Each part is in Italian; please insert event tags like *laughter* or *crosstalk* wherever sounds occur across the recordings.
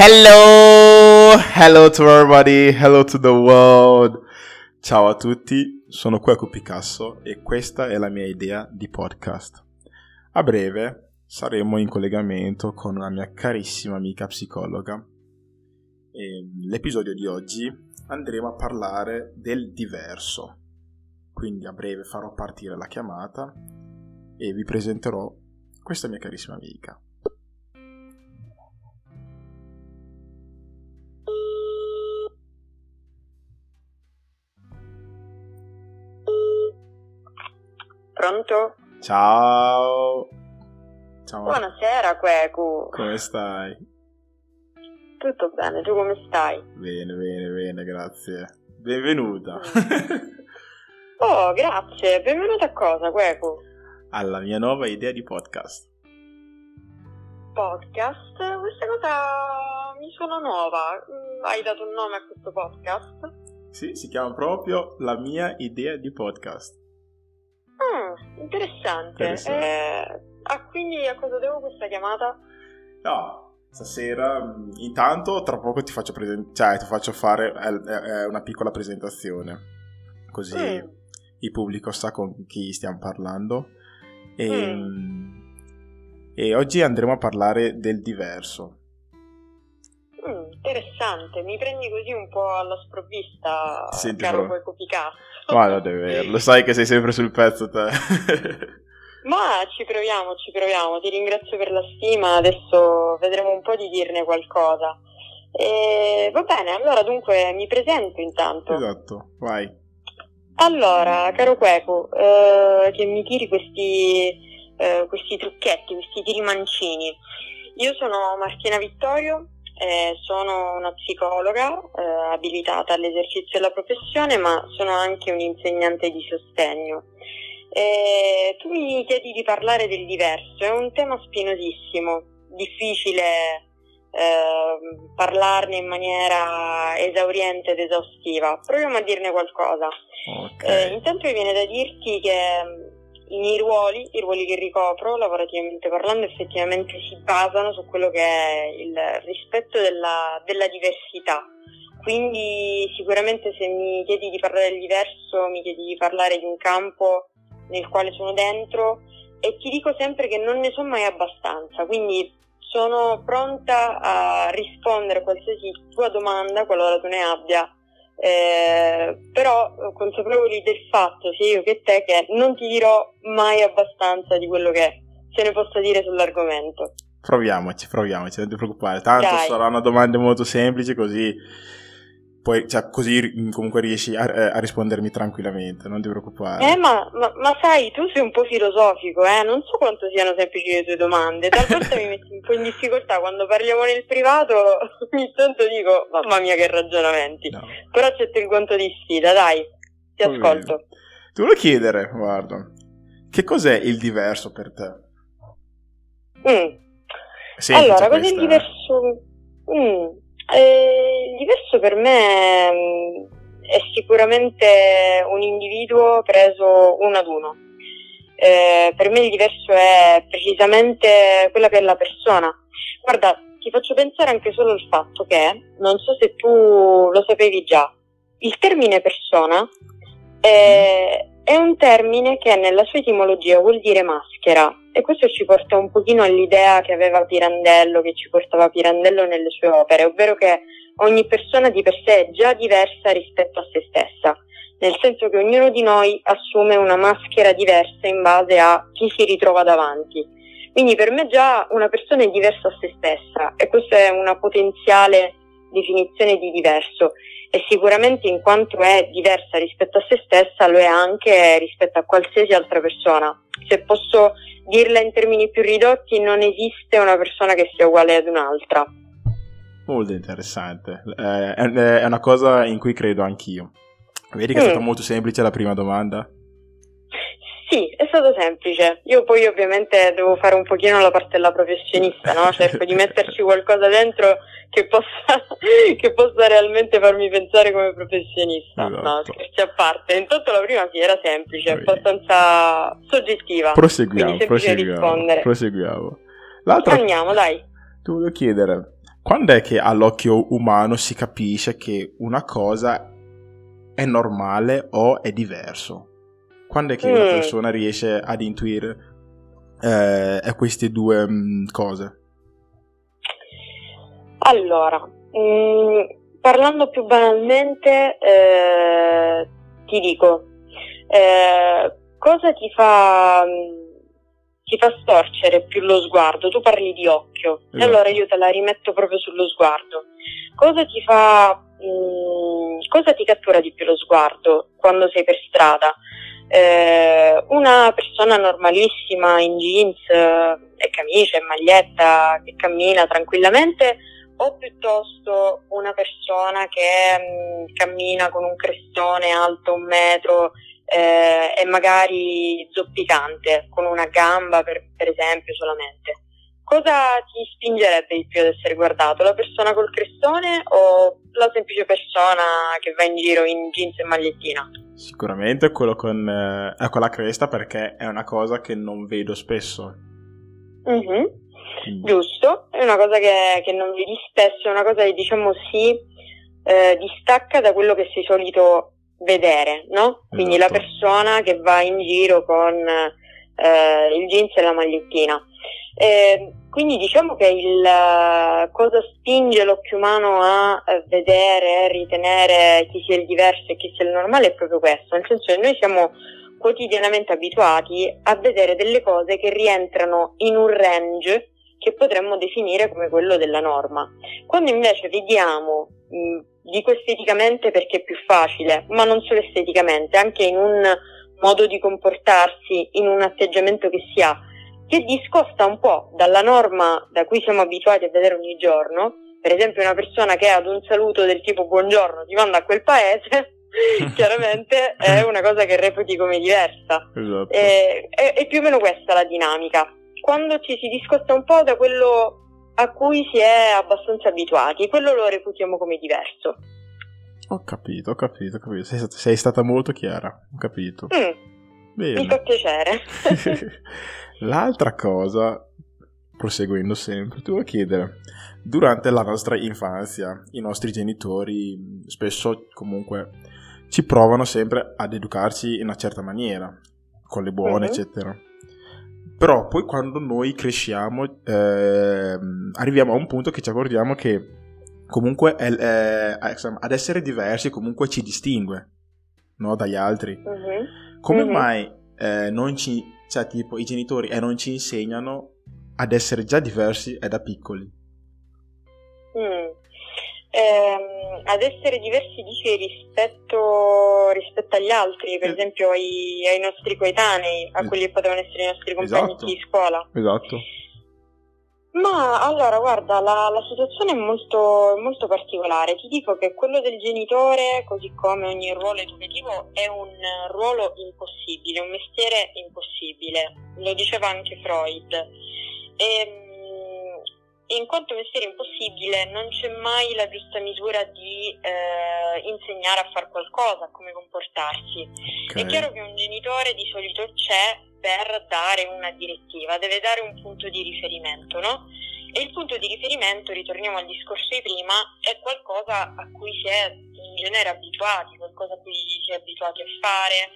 Hello! Hello to everybody, hello to the world. Ciao a tutti, sono Quaco Picasso e questa è la mia idea di podcast. A breve saremo in collegamento con una mia carissima amica psicologa. E l'episodio di oggi andremo a parlare del diverso. Quindi a breve farò partire la chiamata e vi presenterò questa mia carissima amica. Pronto? Ciao! Ciao! Buonasera, Queku. Come stai? Tutto bene, tu come stai? Bene, bene, bene, grazie. Benvenuta. *laughs* oh, grazie. Benvenuta a cosa, Queku? Alla mia nuova idea di podcast. Podcast? Questa cosa mi suona nuova. Mm, hai dato un nome a questo podcast? Sì, si chiama proprio La mia idea di podcast. Ah, interessante. Interessante. Eh, ah, quindi a cosa devo questa chiamata? No, stasera, mh, intanto tra poco ti faccio, presen- cioè, ti faccio fare eh, eh, una piccola presentazione, così Mm. il pubblico sa con chi stiamo parlando. E, Mm. mh, e oggi andremo a parlare del diverso. Mm, interessante, mi prendi così un po' alla sprovvista, Ti senti caro Queku Picasso. Ma non è vero, lo sai che sei sempre sul pezzo te. *laughs* Ma ci proviamo, ci proviamo. Ti ringrazio per la stima. Adesso vedremo un po' di dirne qualcosa. E, va bene, allora dunque mi presento intanto. esatto, vai. Allora, caro Queco, eh, che mi tiri questi, eh, questi trucchetti, questi tiri mancini. Io sono Martina Vittorio, eh, sono una psicologa eh, abilitata all'esercizio della professione, ma sono anche un'insegnante di sostegno. Eh, tu mi chiedi di parlare del diverso, è un tema spinosissimo, difficile eh, parlarne in maniera esauriente ed esaustiva. Proviamo a dirne qualcosa. Ok. Eh, intanto mi viene da dirti che i miei ruoli, i ruoli che ricopro, lavorativamente parlando, effettivamente si basano su quello che è il rispetto della, della diversità. Quindi sicuramente se mi chiedi di parlare del diverso, mi chiedi di parlare di un campo nel quale sono dentro e ti dico sempre che non ne so mai abbastanza, quindi sono pronta a rispondere a qualsiasi tua domanda qualora tu ne abbia eh, però eh, consapevoli del fatto, sia io che te, che non ti dirò mai abbastanza di quello che se ne possa dire sull'argomento. Proviamoci, proviamoci, non ti preoccupare. Tanto Dai. saranno domande molto semplici, così poi, cioè, così ri- comunque riesci a, eh, a rispondermi tranquillamente, non ti preoccupare. Eh, ma, ma, ma sai, tu sei un po' filosofico, eh? Non so quanto siano semplici le tue domande. Talvolta mi metti un po' in difficoltà quando parliamo nel privato, *laughs* ogni tanto dico, mamma mia che ragionamenti. No. Però accetto il conto di sfida, dai, ti bene. ascolto. Ti volevo chiedere, guarda, che cos'è il diverso per te? Mm. Semplice allora, cos'è il diverso? Mm, eh, diverso per me mm, è sicuramente un individuo preso uno ad uno. Eh, per me il diverso è precisamente quella che è la persona. Guarda, ti faccio pensare anche solo al fatto che, non so se tu lo sapevi già, il termine persona è, è un termine che nella sua etimologia vuol dire maschera e questo ci porta un pochino all'idea che aveva Pirandello, che ci portava Pirandello nelle sue opere, ovvero che ogni persona di per sé è già diversa rispetto a se stessa, nel senso che ognuno di noi assume una maschera diversa in base a chi si ritrova davanti. Quindi per me già una persona è diversa a se stessa e questa è una potenziale definizione di diverso e sicuramente in quanto è diversa rispetto a se stessa lo è anche rispetto a qualsiasi altra persona. Se posso dirla in termini più ridotti, non esiste una persona che sia uguale ad un'altra. Molto interessante. Eh, è, è una cosa in cui credo anch'io. Vedi che è Mm. stata molto semplice la prima domanda? Sì, è stato semplice. Io poi ovviamente devo fare un pochino la parte della professionista, no? Cerco di metterci qualcosa dentro che possa, *laughs* che possa realmente farmi pensare come professionista. No, Esatto. scherzi a parte. Intanto la prima sì, era semplice, Vai. abbastanza soggettiva. Proseguiamo, proseguiamo, proseguiamo. L'altra Andiamo, dai. ti volevo chiedere, quando è che all'occhio umano si capisce che una cosa è normale o è diverso? Quando è che mm. una persona riesce ad intuire eh, queste due mh, mm, cose? Allora, mh, mm, parlando più banalmente, eh, ti dico, eh, cosa ti fa... Mh, ti fa storcere più lo sguardo, tu parli di occhio, esatto. e allora io te la rimetto proprio sullo sguardo. Cosa ti fa, mh, mm, cosa ti cattura di più lo sguardo quando sei per strada? Eh, una persona normalissima in jeans e camicia e maglietta che cammina tranquillamente o piuttosto una persona che mh, mm, cammina con un crestone alto un metro eh, è magari zoppicante, con una gamba per, per esempio solamente. Cosa ti spingerebbe di più ad essere guardato? La persona col crestone o la semplice persona che va in giro in jeans e magliettina? Sicuramente quello con, eh, con la cresta perché è una cosa che non vedo spesso. Mm-hmm. Giusto, è una cosa che, che, non vedi spesso, è una cosa che diciamo si eh, distacca da quello che sei solito vedere, no? Quindi esatto. la persona che va in giro con eh, il jeans e la magliettina. Eh, quindi diciamo che il cosa spinge l'occhio umano a vedere, a ritenere chi sia il diverso e chi sia il normale è proprio questo, nel senso che noi siamo quotidianamente abituati a vedere delle cose che rientrano in un range che potremmo definire come quello della norma. Quando invece vediamo mh, dico esteticamente perché è più facile, ma non solo esteticamente, anche in un modo di comportarsi, in un atteggiamento che si ha, che discosta un po' dalla norma da cui siamo abituati a vedere ogni giorno. Per esempio una persona che ad un saluto del tipo buongiorno ti manda a quel paese, *laughs* chiaramente è una cosa che reputi come diversa. Esatto. E, è, è più o meno questa la dinamica. Quando ci si discosta un po' da quello a cui si è abbastanza abituati, quello lo reputiamo come diverso. Ho capito, ho capito, ho capito. Sei, sei stata molto chiara, ho capito. Mm, Bene. Mi fa piacere. *laughs* L'altra cosa, proseguendo sempre, ti volevo chiedere, durante la nostra infanzia i nostri genitori spesso comunque ci provano sempre ad educarci in una certa maniera, con le buone, mm-hmm. eccetera. Però poi quando noi cresciamo eh, arriviamo a un punto che ci accorgiamo che comunque è, è, ad essere diversi comunque ci distingue no, dagli altri. Uh-huh. Come uh-huh. mai eh, non ci, cioè, tipo, i genitori eh, non ci insegnano ad essere già diversi e da piccoli? Mm ehm, ad essere diversi dici rispetto, rispetto agli altri, per eh. esempio ai, ai, nostri coetanei, a quelli che potevano essere i nostri compagni esatto. di scuola. Esatto. Ma allora, guarda, la, la situazione è molto, molto, particolare. Ti dico che quello del genitore, così come ogni ruolo educativo, è un ruolo impossibile, un mestiere impossibile. Lo diceva anche Freud. E, ehm, in quanto mestiere impossibile non c'è mai la giusta misura di eh, insegnare a fare qualcosa, come comportarsi. Okay. È chiaro che un genitore di solito c'è per dare una direttiva, deve dare un punto di riferimento, no? E il punto di riferimento, ritorniamo al discorso di prima, è qualcosa a cui si è in genere abituati, qualcosa a cui si è abituati a fare,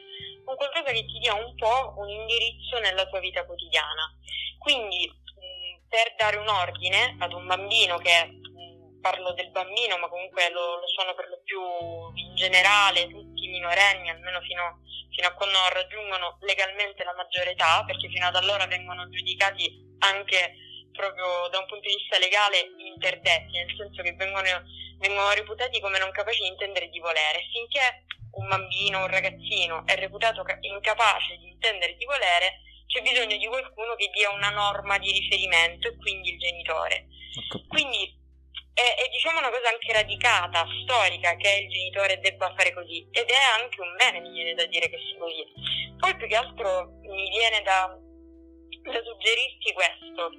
un qualcosa che ti dia un po' un indirizzo nella tua vita quotidiana. Quindi per dare un ordine ad un bambino che parlo del bambino, ma comunque lo, lo, sono per lo più in generale tutti minorenni, almeno fino, fino, a quando raggiungono legalmente la maggiore età, perché fino ad allora vengono giudicati anche proprio da un punto di vista legale interdetti, nel senso che vengono, vengono reputati come non capaci di intendere e di volere. Finché un bambino, un ragazzino è reputato incapace di intendere e di volere, c'è bisogno di qualcuno che dia una norma di riferimento e quindi il genitore. Quindi è, è, diciamo una cosa anche radicata, storica, che il genitore debba fare così ed è anche un bene, mi viene da dire che sia così. Poi più che altro mi viene da, da suggerirti questo.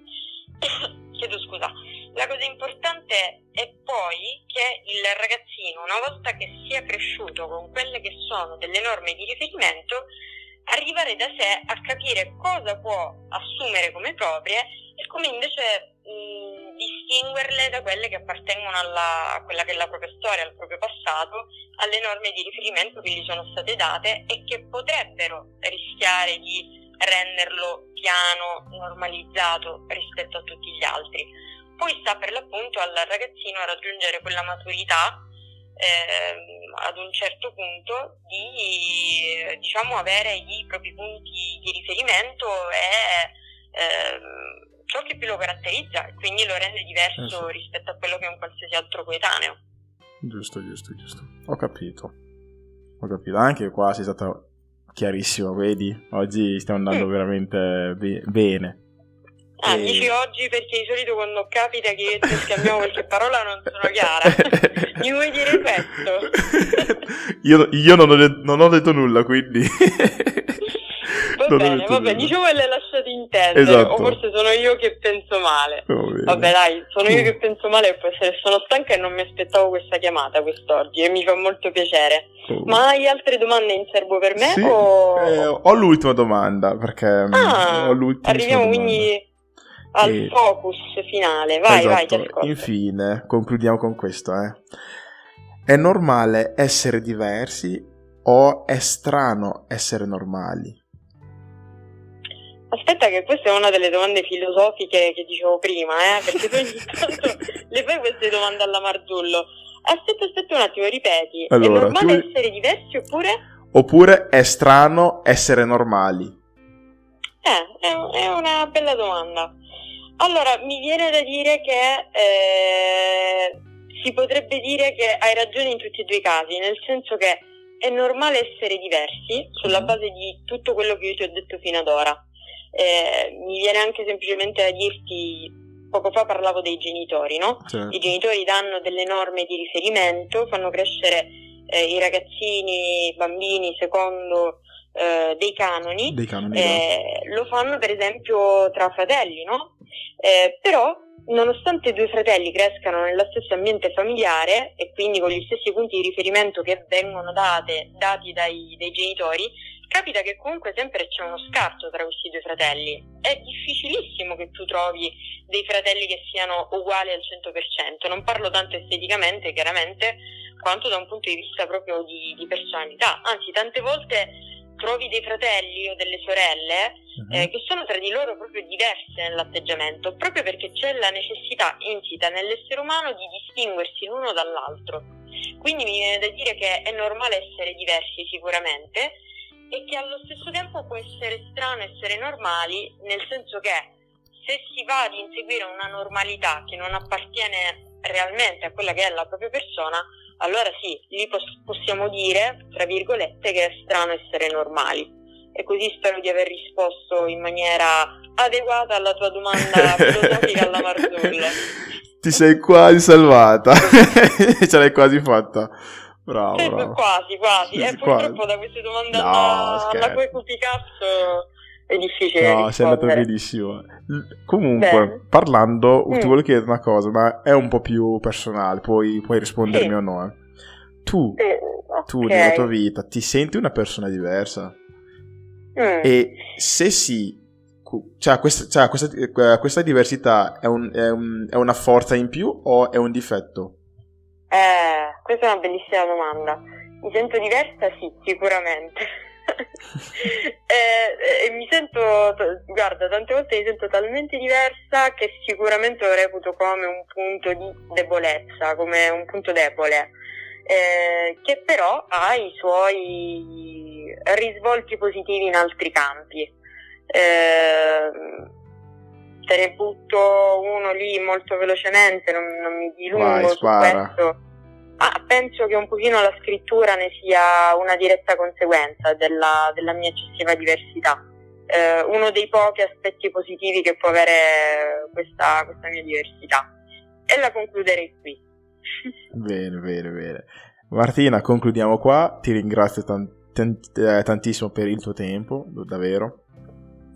*coughs* Chiedo scusa. La cosa importante è poi che il ragazzino, una volta che sia cresciuto con quelle che sono delle norme di riferimento, arrivare da sé a capire cosa può assumere come proprie e come invece mh, distinguerle da quelle che appartengono alla, a quella che è la propria storia, al proprio passato, alle norme di riferimento che gli sono state date e che potrebbero rischiare di renderlo piano, normalizzato rispetto a tutti gli altri. Poi sta per l'appunto al ragazzino raggiungere quella maturità eh, ad un certo punto di diciamo, avere i propri punti di riferimento e eh, ciò che più lo caratterizza e quindi lo rende diverso eh sì. rispetto a quello che è un qualsiasi altro coetaneo. Giusto, giusto, giusto. Ho capito. Ho capito. Anche qua sei stata chiarissimo, vedi? Oggi stiamo andando mm. veramente be- bene. Ah, e... dici oggi perché di solito quando capita che ci scambiamo qualche *laughs* parola non sono chiara. *laughs* Mi vuoi dire questo? io, io non, ho non, ho detto nulla, quindi... *laughs* Va non bene, va bene, diciamo che le lasciate intendere, esatto. o forse sono io che penso male. Vabbè dai, sono io che penso male può essere sono stanca e non mi aspettavo questa chiamata quest'oggi e mi fa molto piacere. Oh. Ma hai altre domande in serbo per me? Sì, o... eh, ho l'ultima domanda perché ah, ho l'ultima arriviamo domanda. quindi al e... focus finale. Vai, esatto. vai, ti ascolto. Infine, concludiamo con questo. Eh. È normale essere diversi o è strano essere normali? Aspetta che questa è una delle domande filosofiche che dicevo prima, eh, perché tu ogni tanto *laughs* le fai queste domande alla Marzullo. Aspetta, aspetta un attimo, ripeti. Allora, è normale tu... essere diversi oppure? Oppure è strano essere normali? Eh, è, è una bella domanda. Allora, mi viene da dire che eh, si potrebbe dire che hai ragione in tutti e due i casi, nel senso che è normale essere diversi sulla mhm. base di tutto quello che io ti ho detto fino ad ora. Eh, mi viene anche semplicemente da dirti, poco fa parlavo dei genitori, no? Certo. I genitori danno delle norme di riferimento, fanno crescere eh, i ragazzini, i bambini secondo eh, dei canoni, dei canoni eh, lo fanno per esempio tra fratelli, no? Eh, però nonostante due fratelli crescano nello stesso ambiente familiare e quindi con gli stessi punti di riferimento che vengono date, dati dai, dai genitori, capita che comunque sempre c'è uno scarto tra questi due fratelli. È difficilissimo che tu trovi dei fratelli che siano uguali al 100%, non parlo tanto esteticamente chiaramente, quanto da un punto di vista proprio di, di personalità, anzi tante volte trovi dei fratelli o delle sorelle eh, che sono tra di loro proprio diverse nell'atteggiamento, proprio perché c'è la necessità insita nell'essere umano di distinguersi l'uno dall'altro. Quindi mi viene da dire che è normale essere diversi sicuramente e che allo stesso tempo può essere strano essere normali, nel senso che se si va ad inseguire una normalità che non appartiene realmente a quella che è la propria persona, allora sì, lì pos- possiamo dire, tra virgolette, che è strano essere normali. E così spero di aver risposto in maniera adeguata alla tua domanda *laughs* filosofica alla Marzullo. Ti sei quasi salvata, *laughs* ce l'hai quasi fatta. Bravo, sì, bravo. Quasi, quasi. Eh, purtroppo da queste domande no, alla, alla Picasso è difficile. No, sei andato benissimo. Comunque, Bene. parlando, mm. ti volevo chiedere una cosa, ma è un po' più personale, puoi, puoi rispondermi sì. o no? Eh? Tu, eh, okay. tu nella tua vita ti senti una persona diversa? Mm. E se sì, cioè, questa, cioè questa, eh, questa, diversità è, un, è, un, è, una forza in più o è un difetto? Eh, questa è una bellissima domanda. Mi sento diversa? Sì, sicuramente. e, *laughs* e, mi sento, guarda, tante volte mi sento talmente diversa che sicuramente lo reputo come un punto di debolezza, come un punto debole, eh, che però ha i suoi risvolti positivi in altri campi. Eh, te ne butto uno lì molto velocemente, non, non mi dilungo Vai, su questo Ah, penso che un pochino la scrittura ne sia una diretta conseguenza della, della mia eccessiva diversità. Eh, uno dei pochi aspetti positivi che può avere questa, questa mia diversità. E la concluderei qui. bene, bene, bene. Martina, concludiamo qua. Ti ringrazio tan- tant- eh, tantissimo per il tuo tempo, davvero.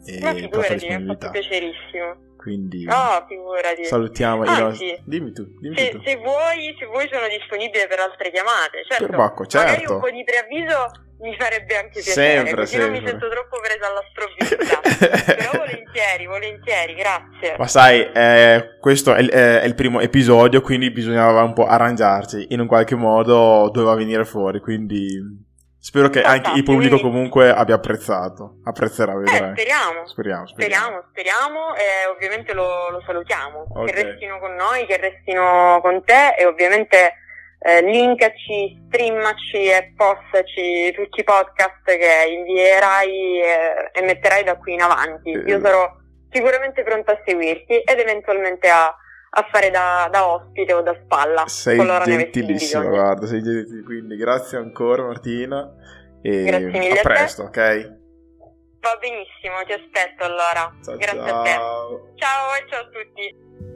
E Ma figurati, mi ha fatto piacerissimo. quindi oh, figurati. salutiamo Anzi, i nostri... Dimmi tu, dimmi se, tu. se, vuoi, se vuoi sono disponibile per altre chiamate. Certo, magari certo. un po' di preavviso mi farebbe anche piacere, Sempre, così non mi sempre. sento troppo presa alla sprovvista. *laughs* Però volentieri, volentieri, grazie. Ma sai, eh, questo è il, è il primo episodio, quindi bisognava un po' arrangiarci. In un qualche modo doveva venire fuori, quindi spero che anche il pubblico comunque abbia apprezzato. Apprezzerà, Eh, vedrai. speriamo. Speriamo, speriamo. Speriamo, speriamo e ovviamente lo, lo salutiamo. Ok. Che restino con noi, che restino con te e ovviamente eh, linkaci, streamaci e postaci tutti i podcast che invierai e, e metterai da qui in avanti. Eh. Io sarò sicuramente pronta a seguirti ed eventualmente a, a fare da, da ospite o da spalla. Sei bisogno. guarda, sei gentilissima. Quindi grazie ancora Martina e Grazie mille a presto, ok? Va benissimo, ti aspetto allora. Ciao, Grazie ciao. a te. Ciao e ciao a tutti.